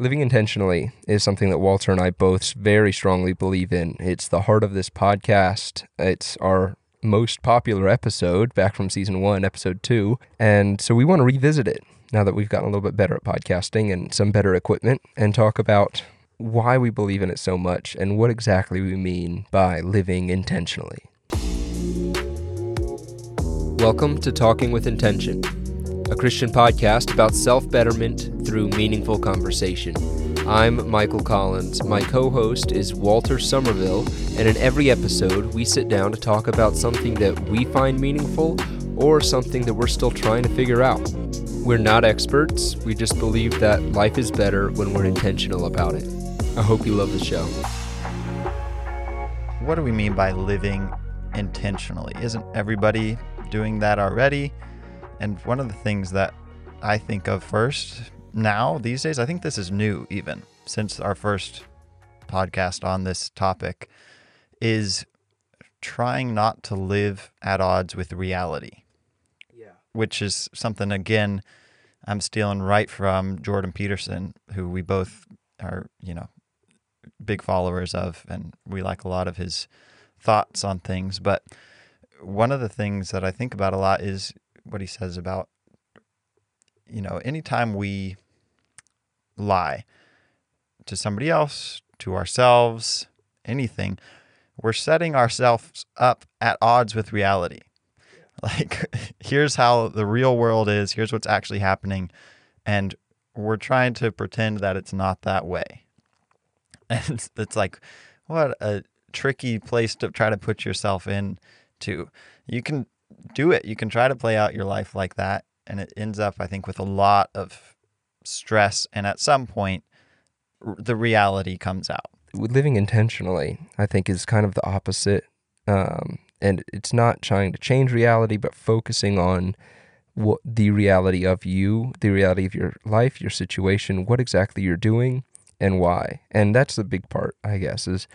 Living intentionally is something that Walter and I both very strongly believe in. It's the heart of this podcast. It's our most popular episode back from season one, episode two. And so we want to revisit it now that we've gotten a little bit better at podcasting and some better equipment and talk about why we believe in it so much and what exactly we mean by living intentionally. Welcome to Talking with Intention, a Christian podcast about self betterment through meaningful conversation. I'm Michael Collins. My co host is Walter Somerville, and in every episode, we sit down to talk about something that we find meaningful or something that we're still trying to figure out. We're not experts, we just believe that life is better when we're intentional about it. I hope you love the show. What do we mean by living intentionally? Isn't everybody doing that already? And one of the things that I think of first now these days, I think this is new even since our first podcast on this topic, is trying not to live at odds with reality. Yeah. Which is something again I'm stealing right from Jordan Peterson, who we both are, you know, big followers of and we like a lot of his thoughts on things, but one of the things that I think about a lot is what he says about you know, anytime we lie to somebody else, to ourselves, anything, we're setting ourselves up at odds with reality. Like, here's how the real world is, here's what's actually happening. And we're trying to pretend that it's not that way. And it's, it's like, what a tricky place to try to put yourself in to. You can do it. You can try to play out your life like that. And it ends up, I think, with a lot of stress. And at some point, r- the reality comes out. living intentionally, I think, is kind of the opposite. Um, and it's not trying to change reality, but focusing on what the reality of you, the reality of your life, your situation, what exactly you're doing, and why. And that's the big part, I guess, is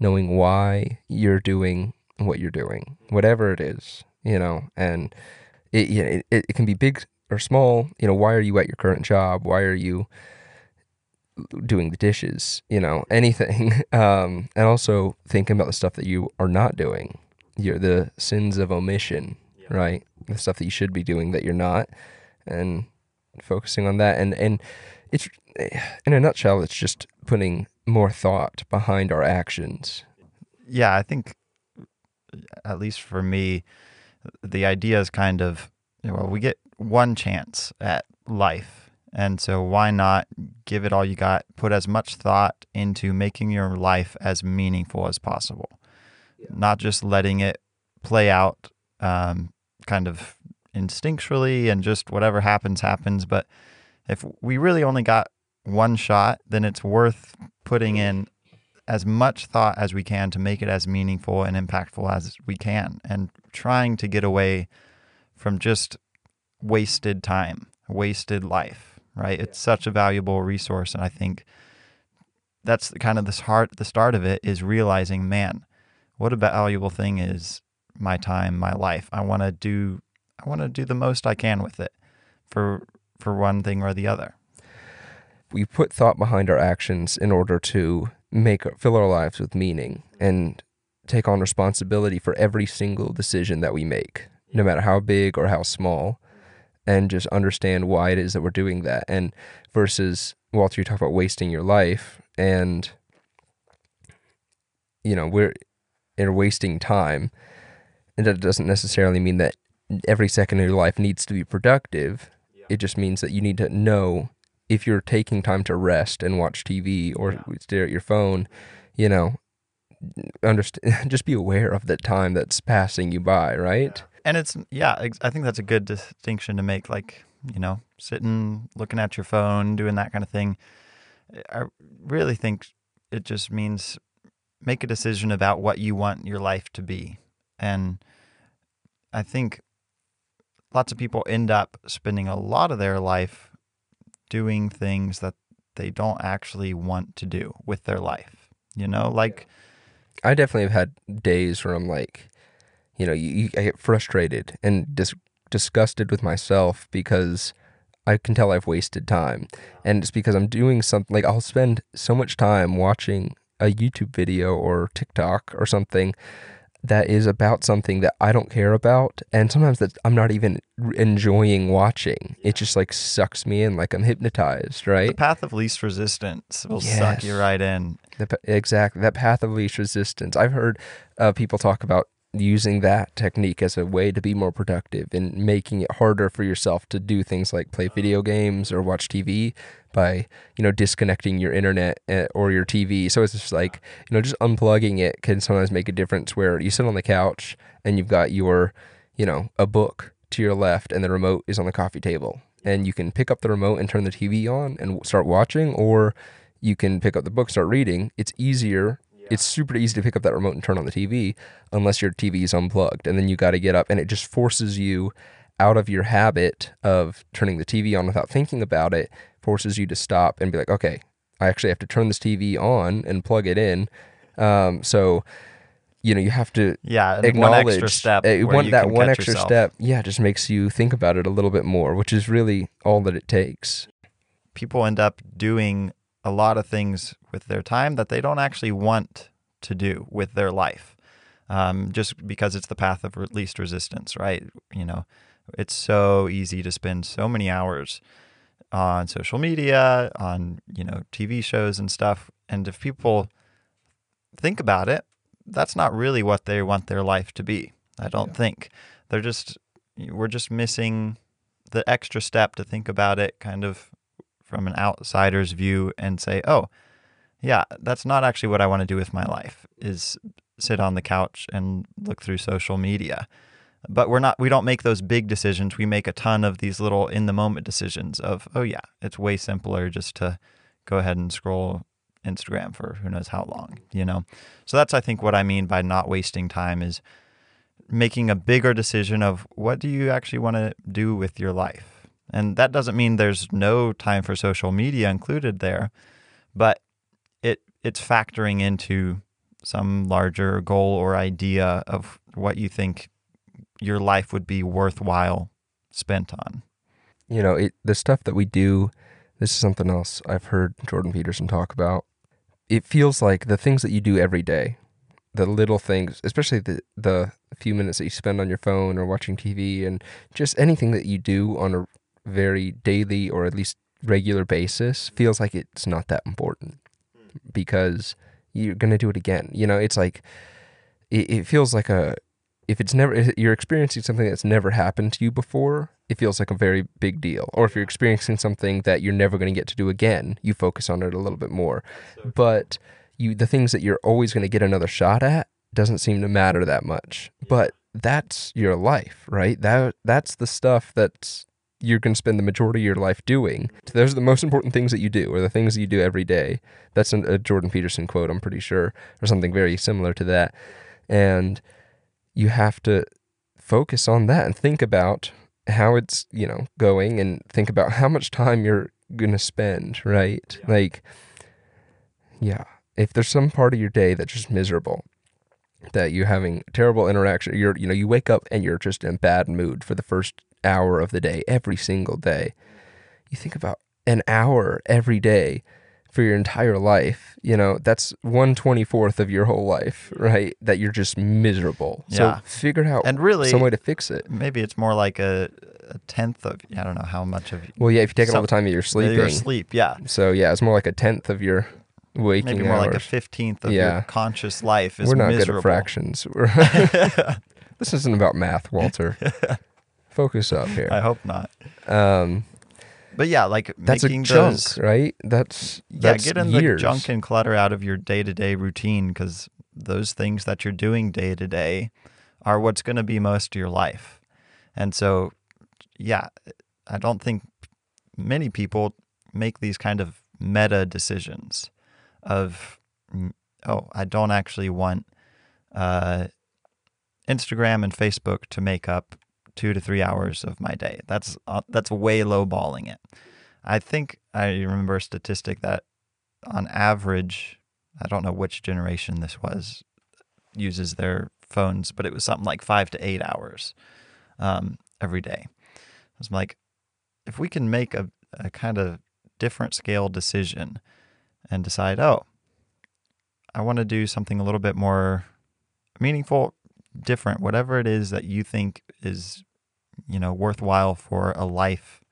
knowing why you're doing what you're doing, whatever it is, you know. And it, you know, it, it can be big or small. You know, why are you at your current job? Why are you doing the dishes, you know, anything. Um, and also thinking about the stuff that you are not doing. You're the sins of omission, right? The stuff that you should be doing that you're not and focusing on that and and it's in a nutshell it's just putting more thought behind our actions. Yeah, I think, at least for me, the idea is kind of, well, we get one chance at life. And so why not give it all you got? Put as much thought into making your life as meaningful as possible, not just letting it play out um, kind of instinctually and just whatever happens, happens. But if we really only got one shot, then it's worth putting in as much thought as we can to make it as meaningful and impactful as we can and trying to get away from just wasted time, wasted life, right? It's such a valuable resource and I think that's kind of the start the start of it is realizing, man, what a valuable thing is my time, my life. I want to do I want to do the most I can with it for for one thing or the other. We put thought behind our actions in order to make fill our lives with meaning and take on responsibility for every single decision that we make, no matter how big or how small, and just understand why it is that we're doing that. And versus Walter, you talk about wasting your life, and you know we're in wasting time, and that doesn't necessarily mean that every second of your life needs to be productive. It just means that you need to know if you're taking time to rest and watch TV or stare at your phone, you know, understand just be aware of the time that's passing you by, right? and it's yeah i think that's a good distinction to make like you know sitting looking at your phone doing that kind of thing. I really think it just means make a decision about what you want your life to be. And i think lots of people end up spending a lot of their life doing things that they don't actually want to do with their life you know like I definitely have had days where I'm like, you know, you, you, I get frustrated and dis- disgusted with myself because I can tell I've wasted time. And it's because I'm doing something like I'll spend so much time watching a YouTube video or TikTok or something that is about something that I don't care about, and sometimes that I'm not even enjoying watching. It just like sucks me in, like I'm hypnotized, right? The path of least resistance will suck you right in. The, exactly that path of least resistance. I've heard uh, people talk about using that technique as a way to be more productive and making it harder for yourself to do things like play video games or watch TV by you know disconnecting your internet uh, or your TV. So it's just like you know just unplugging it can sometimes make a difference. Where you sit on the couch and you've got your you know a book to your left and the remote is on the coffee table and you can pick up the remote and turn the TV on and start watching or you can pick up the book, start reading. It's easier. It's super easy to pick up that remote and turn on the TV unless your TV is unplugged. And then you got to get up and it just forces you out of your habit of turning the TV on without thinking about it, forces you to stop and be like, okay, I actually have to turn this TV on and plug it in. Um, so, you know, you have to Yeah, acknowledge one extra step. uh, one- that one extra yourself. step. Yeah, just makes you think about it a little bit more, which is really all that it takes. People end up doing a lot of things with their time that they don't actually want to do with their life, um, just because it's the path of least resistance, right? You know, it's so easy to spend so many hours on social media, on you know TV shows and stuff, and if people think about it, that's not really what they want their life to be. I don't Yeah. think they're just we're just missing the extra step to think about it kind of from an outsider's view and say, "Oh, yeah, that's not actually what I want to do with my life is sit on the couch and look through social media." But we're not we don't make those big decisions. We make a ton of these little in the moment decisions of, "Oh yeah, it's way simpler just to go ahead and scroll Instagram for who knows how long, you know?" So that's I think what I mean by not wasting time is making a bigger decision of what do you actually want to do with your life. And that doesn't mean there's no time for social media included there, but it it's factoring into some larger goal or idea of what you think your life would be worthwhile spent on. you know, it, the stuff that we do, this is something else I've heard Jordan Peterson talk about. It feels like the things that you do every day, the little things, especially the the few minutes that you spend on your phone or watching TV and just anything that you do on a very daily or at least regular basis feels like it's not that important hmm. because you're going to do it again. You know, it's like it, it feels like a if it's never if you're experiencing something that's never happened to you before, it feels like a very big deal. Or if you're experiencing something that you're never going to get to do again, you focus on it a little bit more. But you the things that you're always going to get another shot at doesn't seem to matter that much. But that's your life, right? That that's the stuff that's you're going to spend the majority of your life doing. Those are the most important things that you do, or the things that you do every day. That's an, a Jordan Peterson quote, I'm pretty sure, or something very similar to that. And you have to focus on that and think about how it's you know going and think about how much time you're gonna spend right? Like yeah if there's some part of your day that's just miserable that you're having terrible interaction you're you know you wake up and you're just in a bad mood for the first hour of the day every single day you think about an hour every day for your entire life you know that's 124th of your whole life right that you're just miserable Yeah. so figure out And really some way to fix it maybe it's more like a, a tenth of I don't know how much of well yeah if you take it all the time that you're sleeping your sleep, yeah. so yeah it's more like a tenth of your waking Maybe more like a fifteenth of Yeah. your conscious life is we're not miserable. good at fractions this isn't about math walter focus up here I hope not. um But yeah, like that's a making chunk those right that's yeah, that's getting years. the junk and clutter out of your day to day routine because those things that you're doing day to day are what's going to be most of your life. And so, yeah, I don't think many people make these kind of meta decisions of, mm, oh, I don't actually want uh, Instagram and Facebook to make up two to three hours of my day. That's uh, that's way lowballing it. I think I remember a statistic that on average, I don't know which generation this was, uses their phones, but it was something like five to eight hours um, every day. I was like, if we can make a, a kind of different scale decision and decide, oh, I want to do something a little bit more meaningful, different, whatever it is that you think is, you know, worthwhile for a life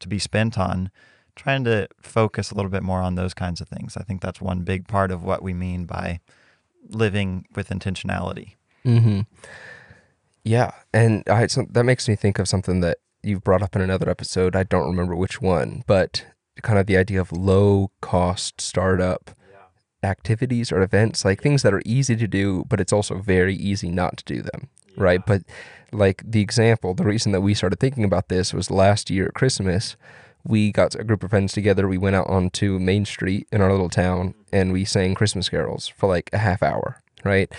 to be spent on, trying to focus a little bit more on those kinds of things. I think that's one big part of what we mean by living with intentionality. Mm-hmm. Yeah, and I so that makes me think of something that you've brought up in another episode. I don't remember which one, but kind of the idea of low cost startup activities or events, like things that are easy to do, but it's also very easy not to do them, right? But like the example, the reason that we started thinking about this was last year at Christmas. We got a group of friends together. We went out onto Main Street in our little town and we sang Christmas carols for like a half hour, right?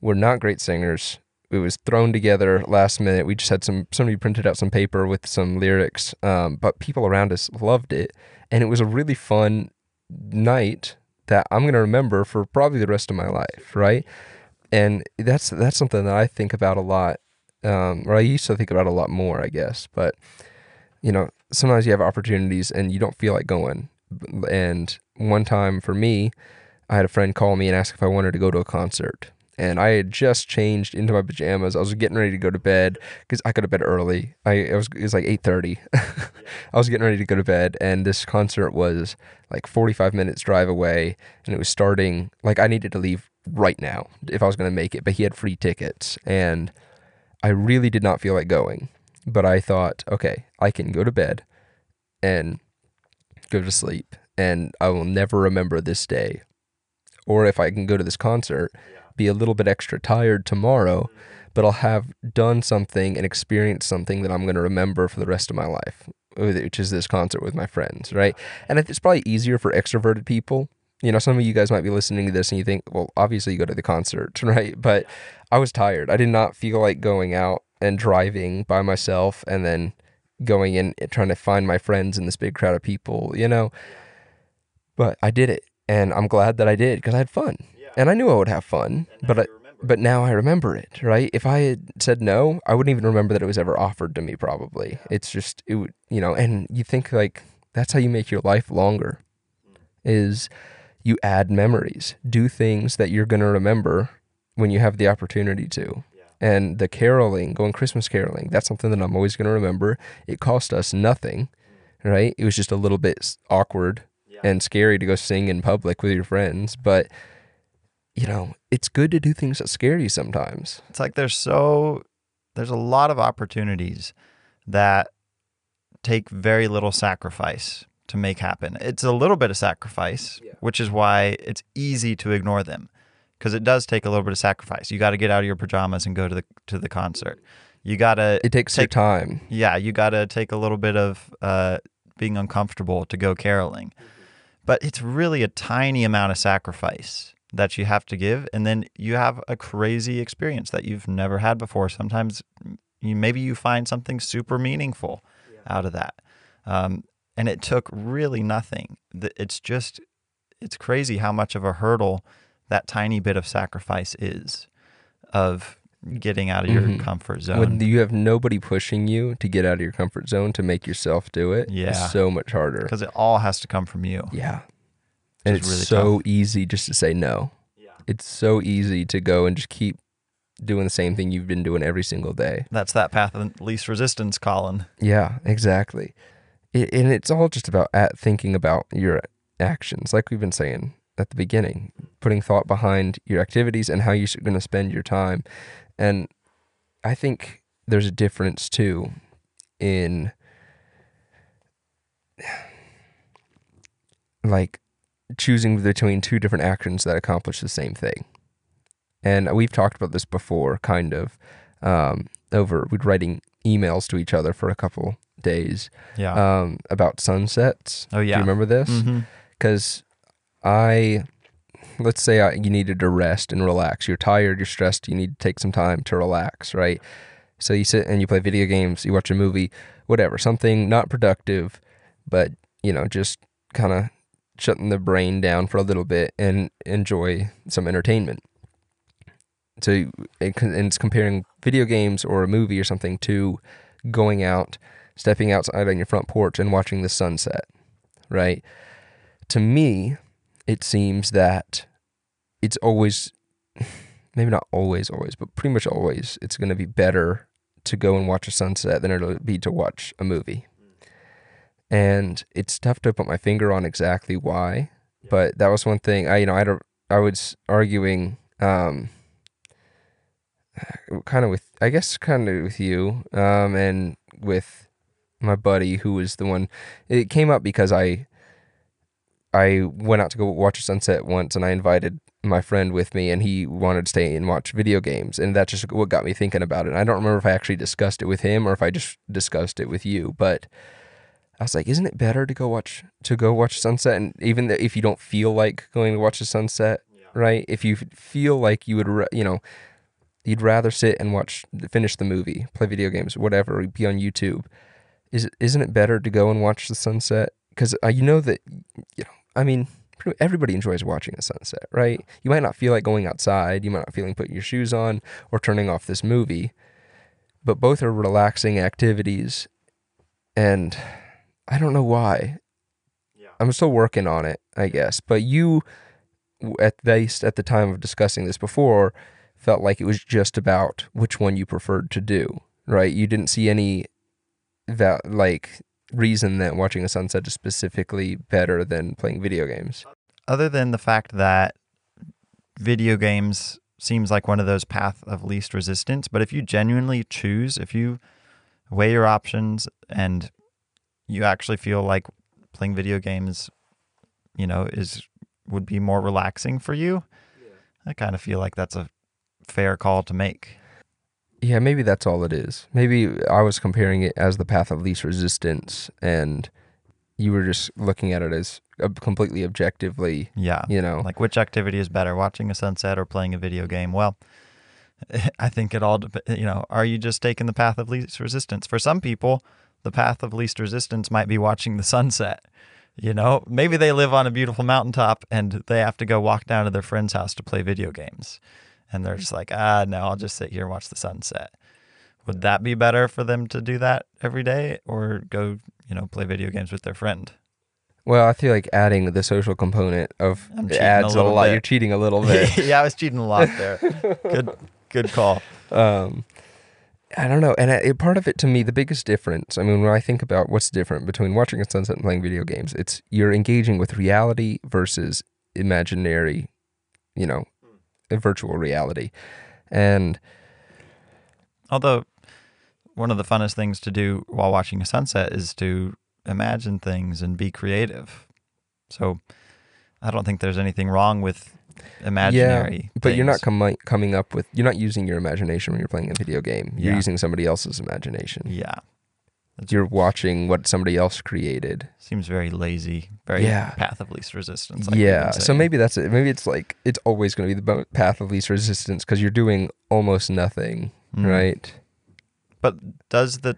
We're not great singers it was thrown together last minute. We just had some somebody printed out some paper with some lyrics, um, but people around us loved it, and it was a really fun night that I'm gonna remember for probably the rest of my life, right? And that's that's something that I think about a lot, um, or I used to think about a lot more, I guess. But you know, sometimes you have opportunities and you don't feel like going. And one time for me, I had a friend call me and ask if I wanted to go to a concert and I had just changed into my pajamas. I was getting ready to go to bed because I go to bed early. I it was it was like eight thirty. I was getting ready to go to bed, and this concert was like forty five minutes drive away, and it was starting. Like I needed to leave right now if I was going to make it, but he had free tickets, and I really did not feel like going. But I thought, okay, I can go to bed and go to sleep, and I will never remember this day. Or if I can go to this concert be a little bit extra tired tomorrow, but I'll have done something and experienced something that I'm going to remember for the rest of my life, uh, which is this concert with my friends, right? And it's probably easier for extroverted people. You know, some of you guys might be listening to this and you think, well, obviously you go to the concert, right? But I was tired. I did not feel like going out and driving by myself and then going in trying to find my friends in this big crowd of people, you know? But I did it. And I'm glad that I did because I had fun and I knew I would have fun, but I, but now I remember it, right? If I had said no, I wouldn't even remember that it was ever offered to me. Probably, it's just it would, you know. And you think like that's how you make your life longer, is you add memories, do things that you're gonna remember when you have the opportunity to. And the caroling, going Christmas caroling, that's something that I'm always gonna remember. It cost us nothing, right? It was just a little bit awkward and scary to go sing in public with your friends, but you know, it's good to do things that scare you sometimes. It's like there's so there's a lot of opportunities that take very little sacrifice to make happen. It's a little bit of sacrifice, yeah. which is why it's easy to ignore them because it does take a little bit of sacrifice. You got to get out of your pajamas and go to the to the concert. You got to It takes take, your time. Yeah, you got to take a little bit of uh, being uncomfortable to go caroling. But it's really a tiny amount of sacrifice that you have to give and then you have a crazy experience that you've never had before sometimes you maybe you find something super meaningful yeah. out of that um, and it took really nothing it's just it's crazy how much of a hurdle that tiny bit of sacrifice is of getting out of your mm-hmm. comfort zone. When you have nobody pushing you to get out of your comfort zone to make yourself do it, yeah. it's so much harder. Because it all has to come from you. Yeah and it's really so tough. easy just to say no. Yeah. It's so easy to go and just keep doing the same thing you've been doing every single day. That's that path of least resistance, Colin. Yeah, exactly. It, and it's all just about at thinking about your actions, like we've been saying at the beginning, putting thought behind your activities and how you're going to spend your time. And I think there's a difference too in like choosing between two different actions that accomplish the same thing. And we've talked about this before, kind of, um, over we'd writing emails to each other for a couple days. Yeah. Um, about sunsets. Oh yeah. Do you remember this? Because mm-hmm. I, let's say I, you needed to rest and relax. You're tired. You're stressed. You need to take some time to relax, right? So you sit and you play video games. You watch a movie, whatever. Something not productive, but you know, just kind of shutting the brain down for a little bit and enjoy some entertainment. So and it's comparing video games or a movie or something to going out, stepping outside on your front porch and watching the sunset, right? To me, it seems that it's always, maybe not always, always, but pretty much always, it's going to be better to go and watch a sunset than it'll be to watch a movie. And it's tough to put my finger on exactly why, but that was one thing I, you know, I, had a- I was arguing, um, kind of with, I guess, kind of with you, um, and with my buddy who was the one. It came up because I, I went out to go watch a sunset once, and I invited my friend with me, and he wanted to stay and watch video games, and that's just what got me thinking about it. And I don't remember if I actually discussed it with him or if I just discussed it with you, but. I was like, isn't it better to go watch to go watch sunset? And even if you don't feel like going to watch the sunset, right? If you feel like you would, you know, you'd rather sit and watch, finish the movie, play video games, whatever, be on YouTube. Is isn't it better to go and watch the sunset? Because uh, you know that, you know, I mean, everybody enjoys watching a sunset, right? You might not feel like going outside. You might not feel like putting your shoes on or turning off this movie, but both are relaxing activities, and I don't know why. I'm still working on it, I guess. But you, at least at the time of discussing this before, felt like it was just about which one you preferred to do, right? You didn't see any that like reason that watching a sunset is specifically better than playing video games. Other than the fact that video games seems like one of those path of least resistance, but if you genuinely choose, if you weigh your options and you actually feel like playing video games, you know, is would be more relaxing for you, I kind of feel like that's a fair call to make. Yeah, maybe that's all it is. Maybe I was comparing it as the path of least resistance, and you were just looking at it as completely objectively, Yeah. you know. Like which activity is better, watching a sunset or playing a video game? Well, I think it all, you know, are you just taking the path of least resistance? For some people, the path of least resistance might be watching the sunset. You know, maybe they live on a beautiful mountaintop and they have to go walk down to their friend's house to play video games. And they're just like, ah, no, I'll just sit here and watch the sunset. Would that be better for them to do that every day or go, you know, play video games with their friend? Well, I feel like adding the social component of I'm it cheating a adds a, lot. bit. You're cheating a little bit. yeah, I was cheating a lot there. Good, good call. um, I don't know. And I, it, part of it to me, the biggest difference, I mean, when I think about what's different between watching a sunset and playing video games, it's you're engaging with reality versus imaginary, you know, hmm. virtual reality. And Although one of the funnest things to do while watching a sunset is to imagine things and be creative. So I don't think there's anything wrong with imaginary. but you're not things. com- coming up with, you're not using your imagination when you're playing a video game. You're Yeah. using somebody else's imagination. Yeah. That's- You're watching what somebody else created. Seems very lazy, very Yeah. path of least resistance. like yeah. So maybe that's it. Maybe it's like, it's always going to be the path of least resistance because you're doing almost nothing, Mm. right? But does the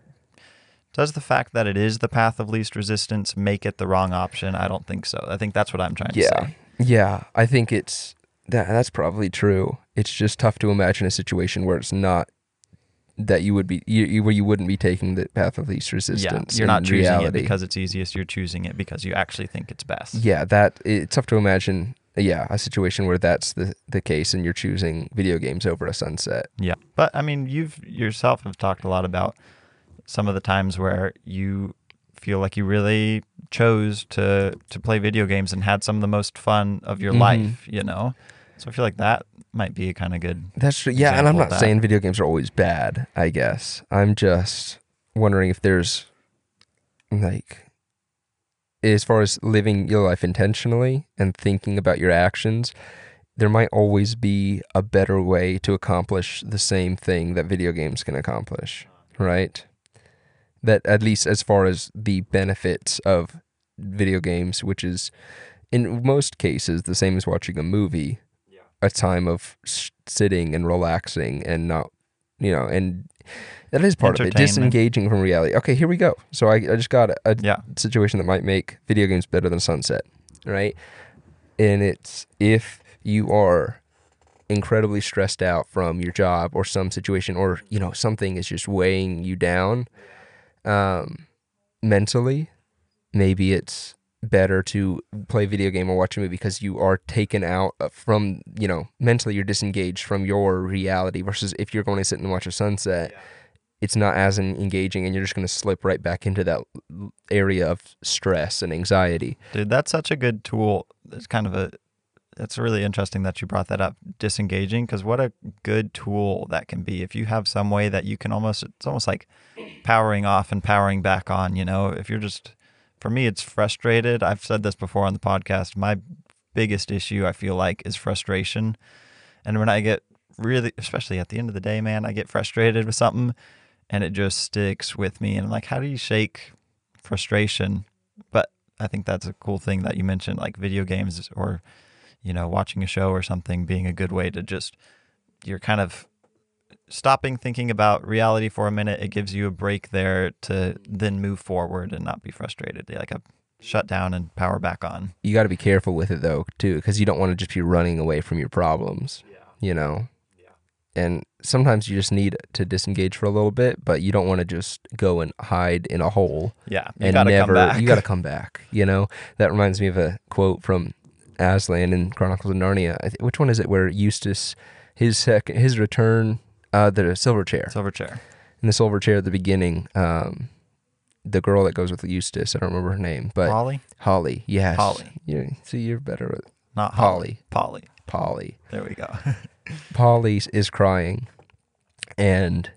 does the fact that it is the path of least resistance make it the wrong option? I don't think so. I think that's what I'm trying to say. Yeah, I think it's that that's probably true. It's just tough to imagine a situation where it's not that you would be you, you- where you wouldn't be taking the path of least resistance. Yeah, you're not choosing reality. it because it's easiest. You're choosing it because you actually think it's best. Yeah, that it's tough to imagine. Yeah, a situation where that's the the case, and you're choosing video games over a sunset. Yeah. But I mean, you've yourself have talked a lot about some of the times where you feel like you really chose to to play video games and had some of the most fun of your Mhm. life, you know? So I feel like that might be a kind of good That's true. Yeah, and I'm not saying video games are always bad. I guess I'm just wondering if there's like as far as living your life intentionally and thinking about your actions, there might always be a better way to accomplish the same thing that video games can accomplish, right? That at least as far as the benefits of video games, which is in most cases the same as watching a movie, a time of sitting and relaxing and not, you know, and that is part of it, disengaging from reality. Okay, here we go. So I, I just got a, a Yeah. situation that might make video games better than Sunset, right? And it's if you are incredibly stressed out from your job or some situation or you know something is just weighing you down um mentally, maybe it's better to play a video game or watch a movie because you are taken out uh, from, you know, mentally you're disengaged from your reality versus if you're going to sit and watch a sunset, it's not as engaging and you're just going to slip right back into that area of stress and anxiety. Dude, that's such a good tool. It's kind of a it's really interesting that you brought that up, disengaging, because what a good tool that can be. If you have some way that you can almost it's almost like powering off and powering back on, you know, if you're just for me it's frustrated. I've said this before on the podcast. My biggest issue I feel like is frustration. And when I get really especially at the end of the day, man, I get frustrated with something and it just sticks with me and I'm like, how do you shake frustration? But I think that's a cool thing that you mentioned, like video games or, you know, watching a show or something being a good way to just, you're kind of stopping thinking about reality for a minute. It gives you a break there to then move forward and not be frustrated. Like a shut down and power back on. You got to be careful with it though, too, because you don't want to just be running away from your problems, yeah. you know? Yeah. And sometimes you just need to disengage for a little bit, but you don't want to just go and hide in a hole Yeah. You and gotta never come back. you got to come back you know that reminds me of a quote from aslan in chronicles of narnia th- which one is it where eustace his second his return uh the silver chair Silver chair. in the silver chair at the beginning um the girl that goes with eustace i don't remember her name but Holly. holly yes Holly. you see you're better with Not Holly. Polly. polly There we go. polly is crying and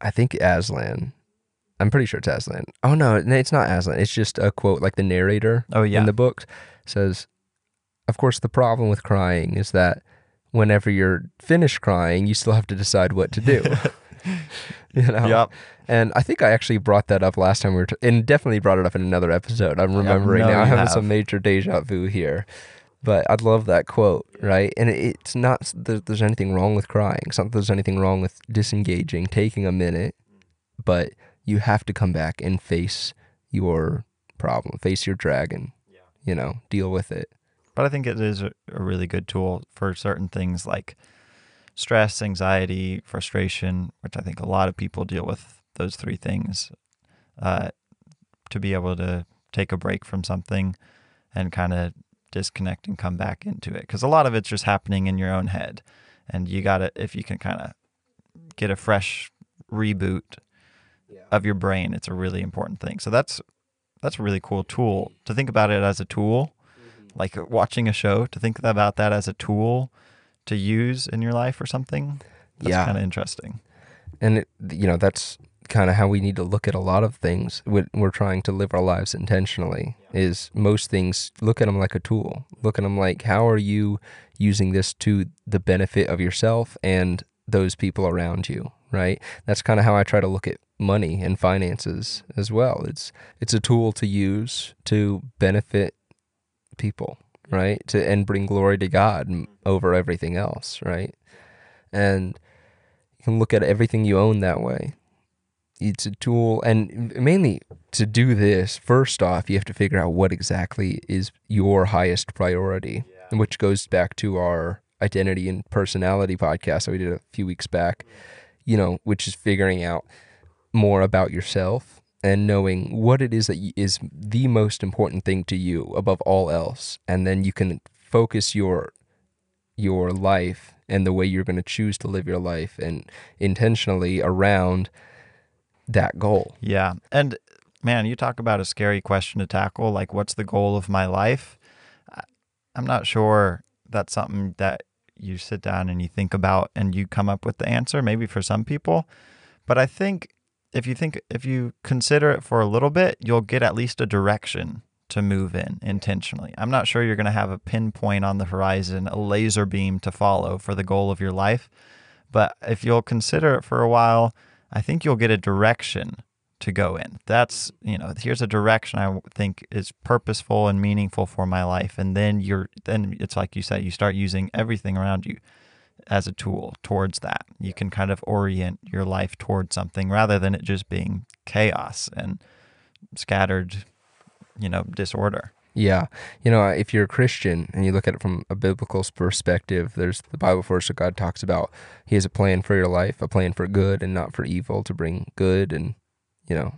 i think aslan i'm pretty sure it's aslan oh no no, it's not aslan it's just a quote like the narrator oh yeah. in the book says, of course, the problem with crying is that whenever you're finished crying, you still have to decide what to do. you know? Yep. And I think I actually brought that up last time we were, t- and definitely brought it up in another episode. I'm remembering now. I'm having have. some major deja vu here. But I'd love that quote, right? And it's not that there's anything wrong with crying. It's not that there's anything wrong with disengaging, taking a minute, but you have to come back and face your problem, face your dragon, Yeah. you know, deal with it. But I think it is a, a really good tool for certain things like stress, anxiety, frustration, which I think a lot of people deal with those three things. Uh, to be able to take a break from something and kind of disconnect and come back into it. Because a lot of it's just happening in your own head. And you got to, if you can kind of get a fresh reboot of your brain, it's a really important thing. So that's that's a really cool tool to think about it as a tool like watching a show to think about that as a tool to use in your life or something? That's Yeah. kind of interesting. And, it, you know, that's kind of how we need to look at a lot of things when we're trying to live our lives intentionally is most things look at them like a tool. Look at them like how are you using this to the benefit of yourself and those people around you right? That's kind of how i try to look at money and finances as well. It's it's a tool to use to benefit people right? To and bring glory to god mm-hmm. over everything else right? And you can look at everything you own that way. It's a tool and mainly to do this first off you have to figure out what exactly is your highest priority which goes back to our identity and personality podcast that we did a few weeks back mm-hmm. you know which is figuring out more about yourself and knowing what it is that is the most important thing to you above all else and then you can focus your your life and the way you're going to choose to live your life and intentionally around that goal. yeah and man you talk about a scary question to tackle like what's the goal of my life i'm not sure that's something that you sit down and you think about and you come up with the answer maybe for some people but i think if you think if you consider it for a little bit you'll get at least a direction to move in intentionally. I'm not sure you're going to have a pinpoint on the horizon a laser beam to follow for the goal of your life but if you'll consider it for a while i think you'll get a direction to go in. That's you know here's a direction i think is purposeful and meaningful for my life and then you're then it's like you said you start using everything around you as a tool towards that you can kind of orient your life towards something rather than it just being chaos and scattered you know disorder Yeah. You know, if you're a Christian and you look at it from a biblical perspective, there's the Bible verse that God talks about He has a plan for your life, a plan for good and not for evil, to bring good and, you know,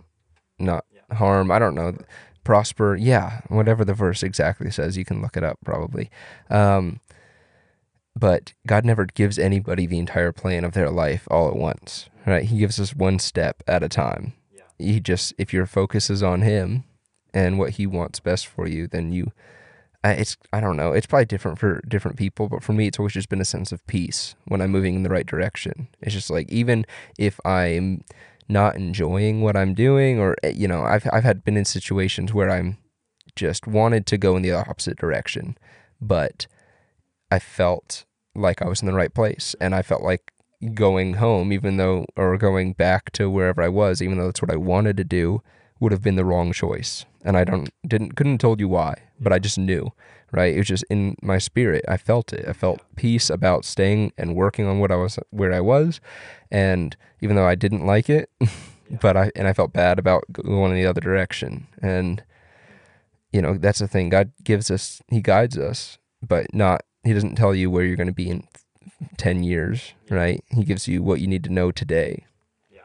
not harm. I don't know. Prosper. Yeah, whatever the verse exactly says, you can look it up probably. Um, but God never gives anybody the entire plan of their life all at once, right? He gives us one step at a time. He just, if your focus is on Him and what He wants best for you, then you, I- it's, I don't know, it's probably different for different people, but for me, it's always just been a sense of peace when I'm moving in the right direction. It's just like, even if I'm not enjoying what I'm doing, or, eh, you know, I've, I've had been in situations where I'm just wanted to go in the opposite direction, but I felt like I was in the right place and I felt like going home even though or going back to wherever I was even though that's what I wanted to do would have been the wrong choice. And I don't didn't couldn't have told you why but I just knew right? It was just in my spirit. I felt it. I felt peace about staying and working on what I was where I was. And even though I didn't like it but I and I felt bad about going in the other direction. And you know that's the thing. God gives us he guides us but not he doesn't tell you where you're going to be in 10 years right he gives you what you need to know today Yeah.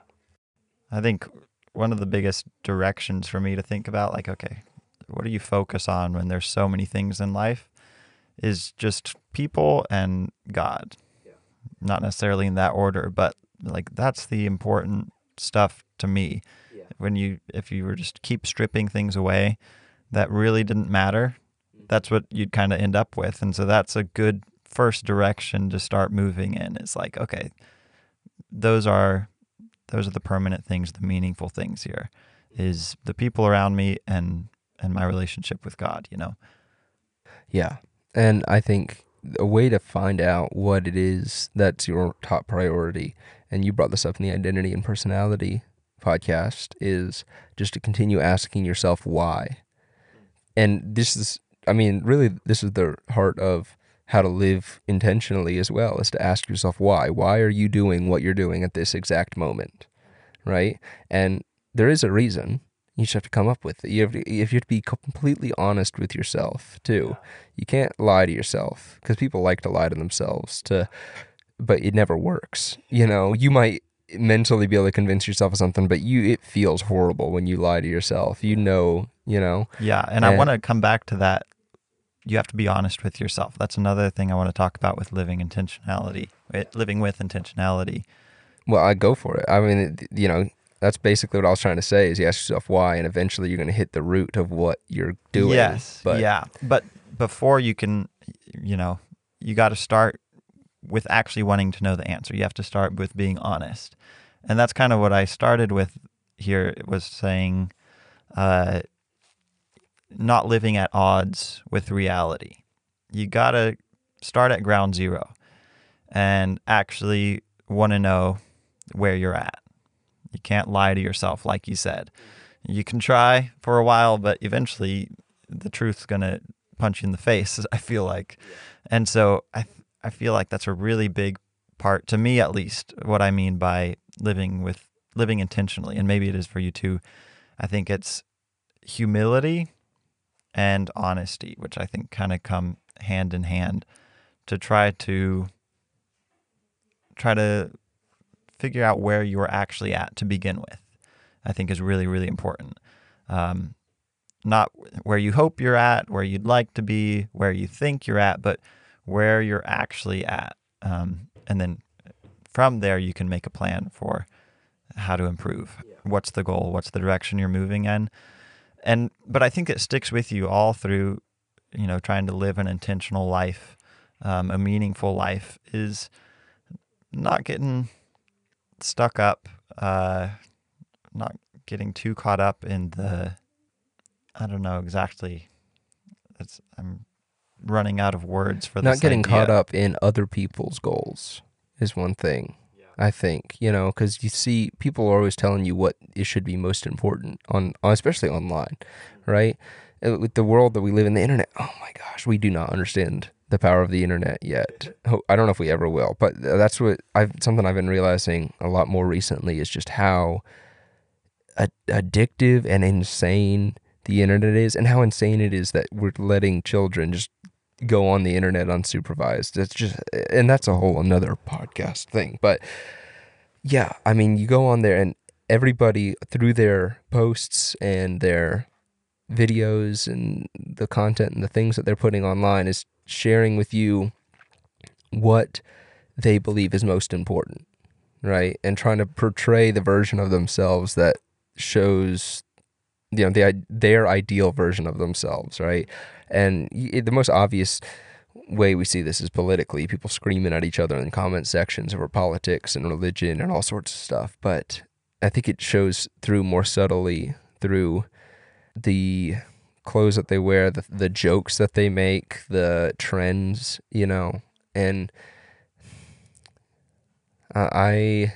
I think one of the biggest directions for me to think about, like, okay, what do you focus on when there's so many things in life, is just people and God. Yeah. Not necessarily in that order, but like that's the important stuff to me. Yeah. When you, if you were just keep stripping things away that really didn't matter, that's what you'd kind of end up with. And so that's a good first direction to start moving in. It's like, okay, those are those are the permanent things, the meaningful things here is the people around me and and my relationship with God, you know. Yeah. And I think a way to find out what it is that's your top priority, and you brought this up in the identity and personality podcast, is just to continue asking yourself why. And this is, I mean, really, this is the heart of how to live intentionally as well, is to ask yourself why. Why are you doing what you're doing at this exact moment? Right? And there is a reason. You just have to come up with it. You have to, if you have to be completely honest with yourself too. You can't lie to yourself because people like to lie to themselves. To, but it never works. You know, you might mentally be able to convince yourself of something, but you it feels horrible when you lie to yourself. You know, you know. Yeah, and I want to come back to that. You have to be honest with yourself. That's another thing I want to talk about with living intentionality, living with intentionality. Well, I go for it. I mean, it- you know, that's basically what I was trying to say. Is you ask yourself why, and eventually you're going to hit the root of what you're doing. Yes, But yeah, but before you can, you know, you got to start with actually wanting to know the answer. You have to start with being honest, and that's kind of what I started with here. Was saying, uh, not living at odds with reality. You got to start at ground zero, and actually want to know where you're at. You can't lie to yourself, like you said. You can try for a while, but eventually the truth's going to punch you in the face, I feel like. And so I, I feel like that's a really big part, to me at least, what I mean by living with living intentionally. And maybe it is for you too. I think it's humility and honesty, which I think kind of come hand in hand to try to try to figure out where you're actually at to begin with. I think is really really important. Um, not where you hope you're at, where you'd like to be, where you think you're at, but where you're actually at. Um, and then from there, you can make a plan for how to improve. What's the goal? What's the direction you're moving in? And but I think it sticks with you all through, you know, trying to live an intentional life, um, a meaningful life is not getting stuck up, uh, not getting too caught up in the, I don't know exactly. It's, I'm running out of words for not this getting caught up in other people's goals is one thing. I think you know because you see people are always telling you what it should be most important on, especially online, right? Uh, With the world that we live in, the internet. Oh my gosh, we do not understand the power of the internet yet. I don't know if we ever will, but that's what I've something I've been realizing a lot more recently is just how ad- addictive and insane the internet is, and how insane it is that we're letting children just go on the internet unsupervised. It's just, and that's a whole another podcast thing. But yeah, I mean, you go on there and everybody through their posts and their videos and the content and the things that they're putting online is sharing with you what they believe is most important, right? And trying to portray the version of themselves that shows you know the their ideal version of themselves, right? And the most obvious way we see this is politically people screaming at each other in comment sections over politics and religion and all sorts of stuff. But I think it shows through more subtly through the clothes that they wear, the the jokes that they make, the trends, you know, and I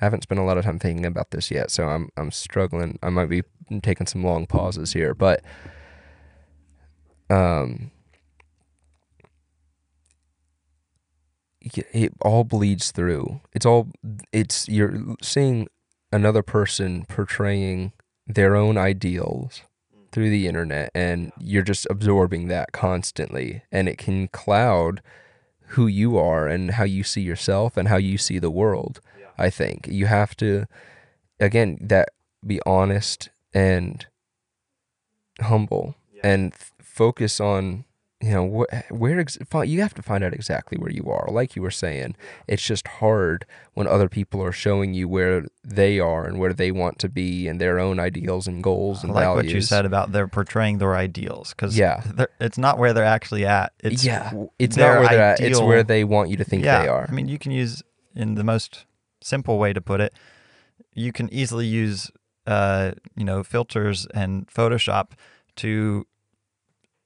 haven't spent a lot of time thinking about this yet, so I'm I'm struggling. I might be taking some long pauses here, but um it all bleeds through. It's all it's you're seeing another person portraying their own ideals through the internet and you're just absorbing that constantly and it can cloud who you are and how you see yourself and how you see the world. I think you have to again that be honest and humble and focus on you know wh- where ex- you have to find out exactly where you are like you were saying it's just hard when other people are showing you where they are and where they want to be and their own ideals and goals and like values. what you said about they're portraying their ideals because yeah it's not where they're actually at it's yeah it's not where they're ideal. at it's where they want you to think yeah, they are i mean you can use in the most simple way to put it you can easily use uh, you know filters and photoshop to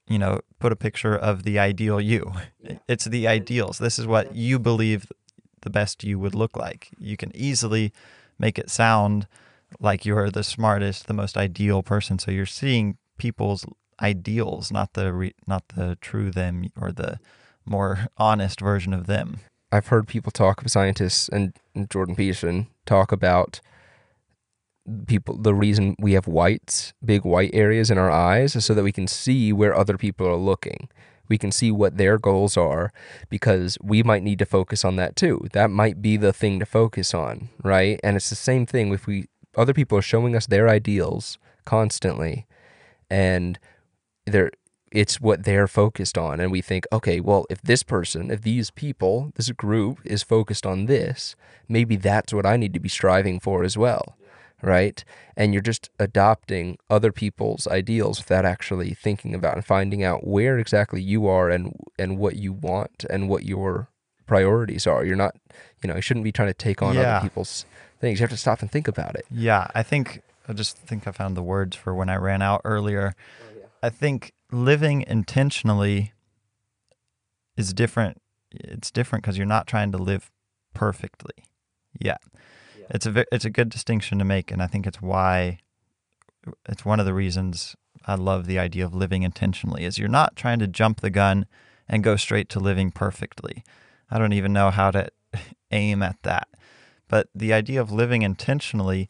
you know, put a picture of the ideal you. It's the ideals. This is what you believe the best you would look like. You can easily make it sound like you're the smartest, the most ideal person. So you're seeing people's ideals, not the re- not the true them or the more honest version of them. I've heard people talk, of scientists and Jordan Peterson talk about people the reason we have whites big white areas in our eyes is so that we can see where other people are looking. We can see what their goals are because we might need to focus on that too. That might be the thing to focus on right? And it's the same thing if we other people are showing us their ideals constantly and they're it's what they're focused on. And we think okay well if this person if these people this group is focused on this maybe that's what i need to be striving for as well right? And you're just adopting other people's ideals without actually thinking about and finding out where exactly you are and and what you want and what your priorities are. You're not, you know, you shouldn't be trying to take on yeah. other people's things. You have to stop and think about it. Yeah, I think I just think I found the words for when I ran out earlier. Oh, yeah. I think living intentionally is different. It's different because you're not trying to live perfectly. Yeah. It's a it's a good distinction to make, and I think it's why it's one of the reasons I love the idea of living intentionally. Is you're not trying to jump the gun and go straight to living perfectly. I don't even know how to aim at that, but the idea of living intentionally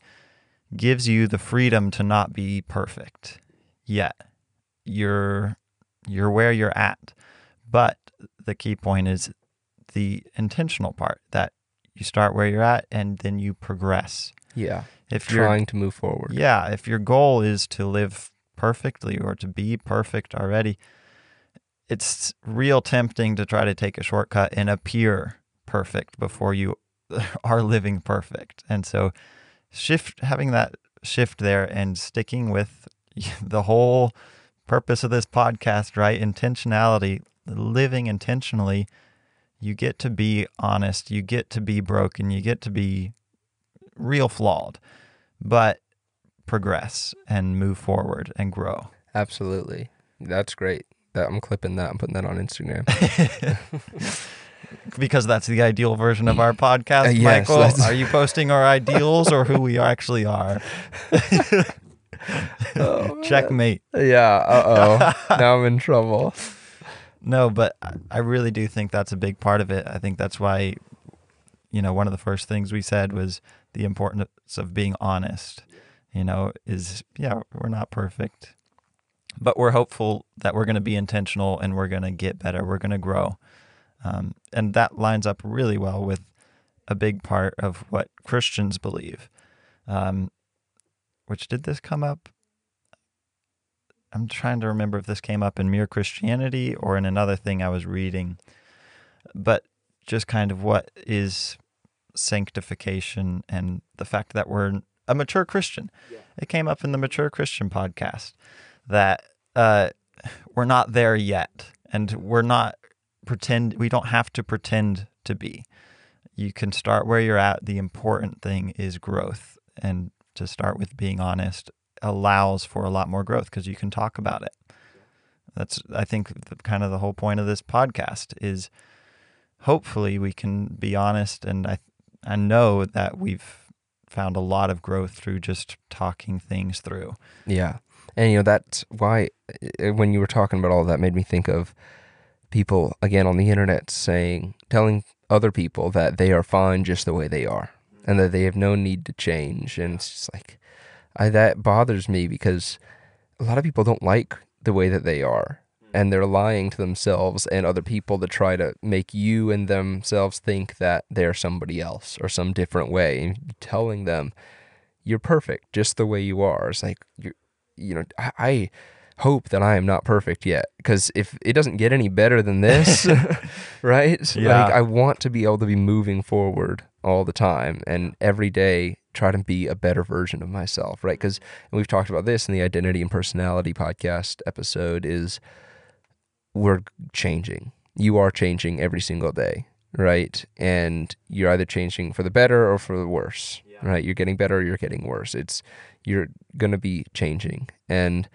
gives you the freedom to not be perfect yet. You're you're where you're at, but the key point is the intentional part that you start where you're at and then you progress. Yeah. If you're trying to move forward. Yeah. If your goal is to live perfectly or to be perfect already, it's real tempting to try to take a shortcut and appear perfect before you are living perfect. And so shift having that shift there and sticking with the whole purpose of this podcast, right? Intentionality, living intentionally you get to be honest, you get to be broken, you get to be real flawed, but progress and move forward and grow. Absolutely. That's great. That I'm clipping that. I'm putting that on Instagram. because that's the ideal version of our podcast, uh, yes, Michael. That's... Are you posting our ideals or who we actually are? oh, Checkmate. Yeah. Uh oh. now I'm in trouble. No, but I really do think that's a big part of it. I think that's why, you know, one of the first things we said was the importance of being honest. You know, is yeah, we're not perfect, but we're hopeful that we're going to be intentional and we're going to get better. We're going to grow, um, and that lines up really well with a big part of what Christians believe. Um, which did this come up? I'm trying to remember if this came up in Mere Christianity or in another thing I was reading. But just kind of what is sanctification and the fact that we're a mature Christian. Yeah. It came up in the Mature Christian podcast that uh, we're not there yet, and we're not pretend. We don't have to pretend to be. You can start where you're at. The important thing is growth, and to start with being honest allows for a lot more growth because you can talk about it. That's I think the, kind of the whole point of this podcast is hopefully we can be honest and I I know that we've found a lot of growth through just talking things through. Yeah. And you know that's why eh, when you were talking about all that made me think of people again on the internet saying telling other people that they are fine just the way they are and that they have no need to change and it's just like I that bothers me because a lot of people don't like the way that they are mm. and they're lying to themselves and other people to try to make you and themselves think that they're somebody else or some different way and telling them you're perfect just the way you are. It's like you you know I, I hope that I am not perfect yet because if it doesn't get any better than this right? Yeah. like I want to be able to be moving forward all the time and every day try to be a better version of myself right because we've talked about this in the identity and personality podcast episode is we're changing. You are changing every single day, right? And you're either changing for the better or for the worse, yeah. right? You're getting better or you're getting worse. It's you're going to be changing. And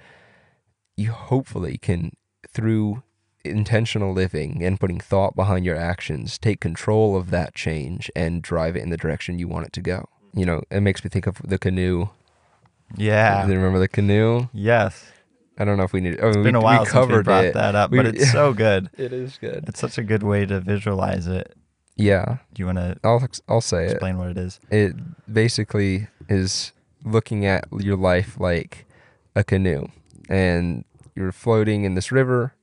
you hopefully can through intentional living and putting thought behind your actions, take control of that change and drive it in the direction you want it to go. You know, it makes me think of the canoe. Yeah. Do you remember the canoe? Yes. I don't know if we need. Oh, it's we, been a while we since we brought it. that up, We- but it's so good. It is good. It's such a good way to visualize it. Yeah, Do you want to I'll I'll say it. explain what it is? It basically is looking at your life like a canoe, and you're floating in this river,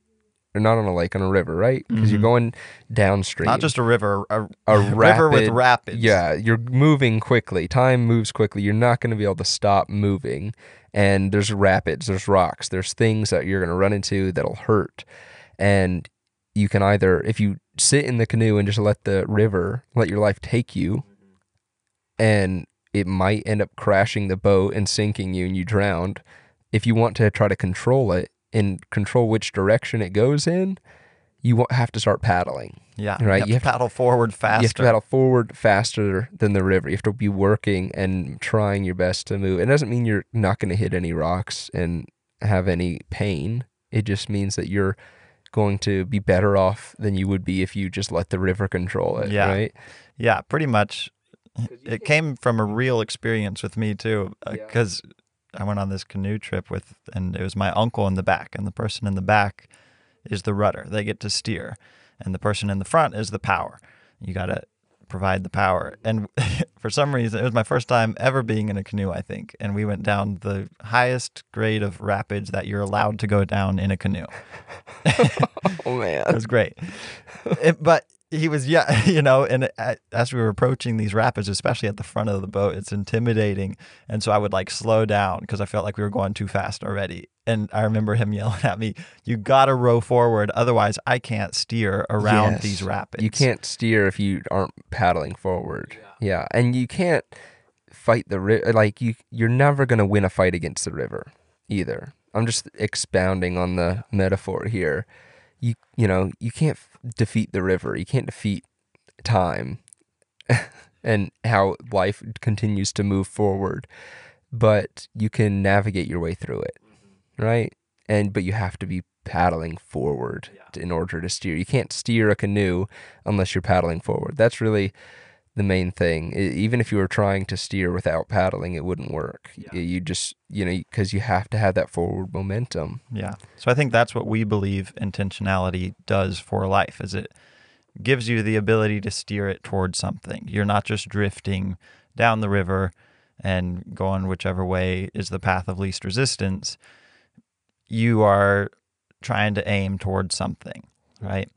or not on a lake, on a river, right? Because you're Mhm. going downstream. Not just a river, a, a river with rapids. Yeah, you're moving quickly. Time moves quickly. You're not going to be able to stop moving. And there's rapids, there's rocks, there's things that you're going to run into that'll hurt. And you can either, if you sit in the canoe and just let the river, let your life take you, and it might end up crashing the boat and sinking you and you drowned. If you want to try to control it and control which direction it goes in, you won't have to start paddling. Yeah. Right, You have you to have to- paddle forward faster. You have to paddle forward faster than the river. You have to be working and trying your best to move. It doesn't mean you're not going to hit any rocks and have any pain. It just means that you're going to be better off than you would be if you just let the river control it. Yeah. Right. Yeah, pretty much. It came from a real experience with me too, uh, Yeah. because I went on this canoe trip with, and it was my uncle in the back, and the person in the back is the rudder. They get to steer, and the person in the front is the power. You got to provide the power. And for some reason, it was my first time ever being in a canoe, I think, and we went down the highest grade of rapids that you're allowed to go down in a canoe. Oh man. It was great. It- but he was, yeah, you know, and as we were approaching these rapids, especially at the front of the boat, it's intimidating. And so I would like slow down because I felt like we were going too fast already. And I remember him yelling at me, You got to row forward. Otherwise, I can't steer around Yes. these rapids. You can't steer if you aren't paddling forward. Yeah, and you can't fight the river. Like you, you're never gonna win a fight against the river either. I'm just expounding on the metaphor here. You, you know, you can't f- defeat the river. You can't defeat time and how life continues to move forward, but you can navigate your way through it, mm-hmm. right? And but you have to be paddling forward to- in order to steer. You can't steer a canoe unless you're paddling forward. That's really the main thing. Even if you were trying to steer without paddling, it wouldn't work. Y- You just, you know, because you have to have that forward momentum. Yeah. So I think that's what we believe intentionality does for life is it gives you the ability to steer it towards something. You're not just drifting down the river and going whichever way is the path of least resistance. You are trying to aim towards something, right?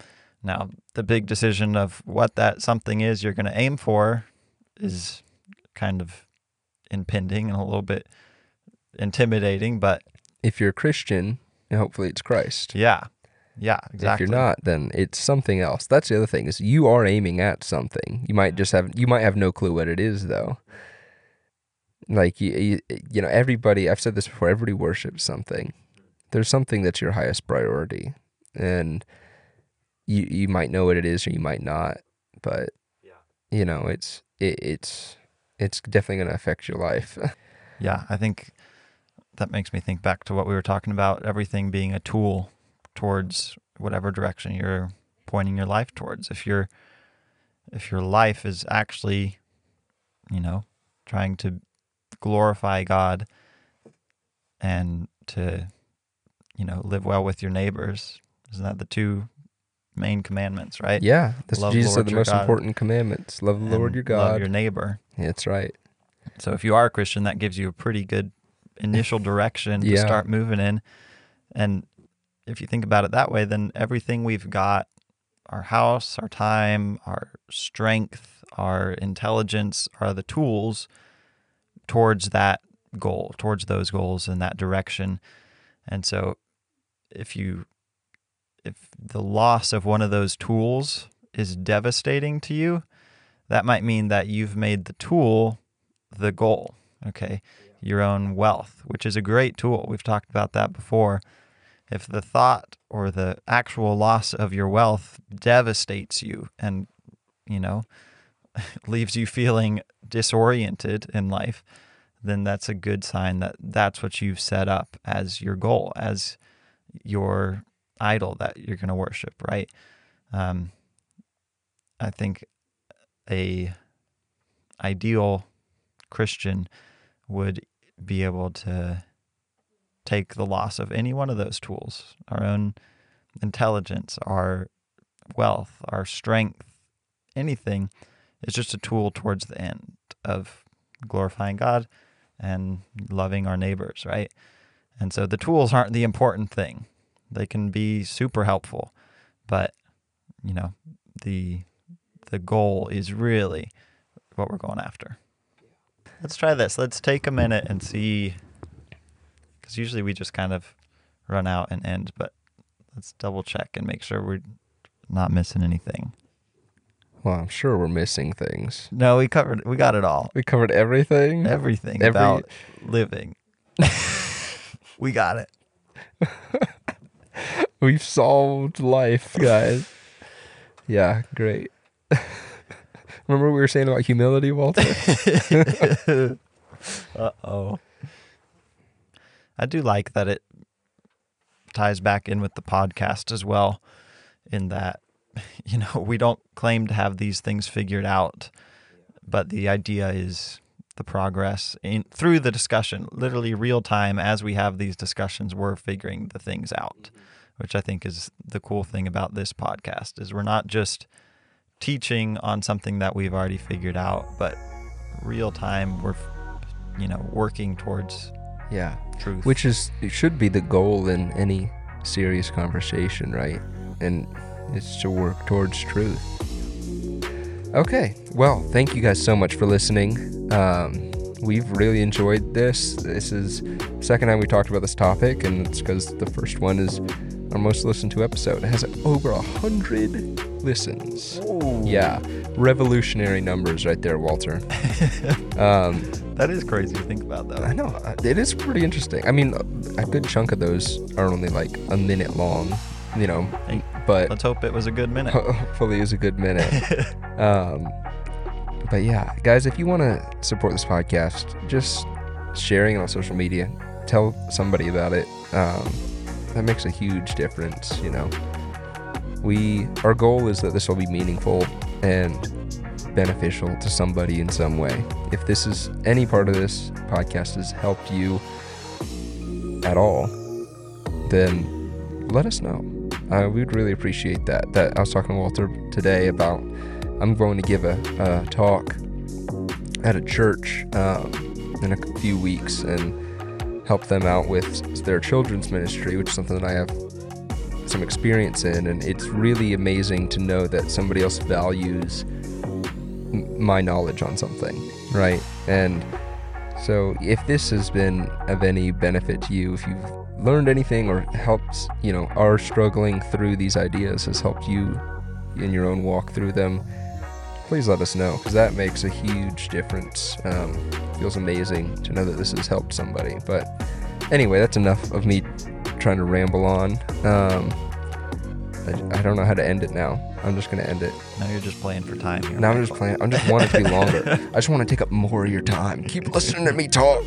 Now, the big decision of what that something is you're going to aim for is kind of impending and a little bit intimidating, but If you're a Christian, hopefully it's Christ. yeah. Yeah, exactly. If you're not, then it's something else. That's the other thing is you are aiming at something. You might just have you might have no clue what it is though. Like you, you, you know, everybody. I've said this before. Everybody worships something. There's something that's your highest priority, and you you might know what it is or you might not. But you know, it's it, it's it's definitely going to affect your life. Yeah, I think that makes me think back to what we were talking about everything being a tool towards whatever direction you're pointing your life towards. If your if your life is actually, you know, trying to glorify God and to you know, live well with your neighbors, isn't that the two main commandments, right? yeah, that's Love Jesus Lord said the most God. important commandments: love the Lord your God. Love your neighbor. That's right. So if you are a Christian, that gives you a pretty good initial direction to start moving in. And if you think about it that way, then everything we've got our house, our time, our strength, our intelligence are the tools towards that goal, towards those goals in that direction. And so if you if the loss of one of those tools is devastating to you, that might mean that you've made the tool the goal, okay? Your own wealth, which is a great tool. We've talked about that before. If the thought or the actual loss of your wealth devastates you and, you know, leaves you feeling disoriented in life, then that's a good sign that that's what you've set up as your goal, as your idol that you're going to worship, right? Um, I think a ideal Christian would be able to take the loss of any one of those tools, our own intelligence, our wealth, our strength, anything is just a tool towards the end of glorifying God and loving our neighbors, right? And so the tools aren't the important thing. They can be super helpful, but you know, the the goal is really what we're going after. Let's try this. Let's take a minute and see cuz usually we just kind of run out and end, but let's double check and make sure we're not missing anything. Well, I'm sure we're missing things. No, we covered we got it all. We covered everything. Everything Every- about living. we got it. We've solved life, guys. yeah, great. Remember we were saying about humility, Walter? Uh oh. I do like that it ties back in with the podcast as well, in that, you know, we don't claim to have these things figured out, but the idea is the progress in through the discussion, literally real time as we have these discussions, we're figuring the things out, which I think is the cool thing about this podcast is we're not just teaching on something that we've already figured out, but real time we're you know working towards yeah. truth Which is it should be the goal in any serious conversation, right? And it's to work towards truth. Okay. Well, thank you guys so much for listening. Um, we've really enjoyed this. This is the second time we talked about this topic, and it's because the first one is our most listened to episode. It has over a hundred listens. Yeah, revolutionary numbers right there, Walter. um, that is crazy to think about though I know it is pretty interesting. I mean, a good chunk of those are only like a minute long, you know, Hey, but let's hope it was a good minute hopefully it was a good minute. um, but yeah, guys, if you want to support this podcast, just sharing it on social media, tell somebody about it. Um, that makes a huge difference. You know, we our goal is that this will be meaningful and beneficial to somebody in some way. If this is any part of this podcast has helped you at all, then let us know. Uh, we'd really appreciate that. That I was talking to Walter today about. I'm going to give a, talk at a church um, in a few weeks and help them out with their children's ministry, which is something that I have some experience in, and it's really amazing to know that somebody else values my knowledge on something, right? And So if this has been of any benefit to you, if you've learned anything or helped, you know, are struggling through these ideas, has helped you in your own walk through them, please let us know because that makes a huge difference. Um, feels amazing to know that this has helped somebody. But anyway, that's enough of me trying to ramble on. Um, I, I don't know how to end it now. I'm just gonna end it. Now you're just playing for time here. Now I'm just playing. I'm just want it to be longer. I just want to take up more of your time. Keep listening to me talk.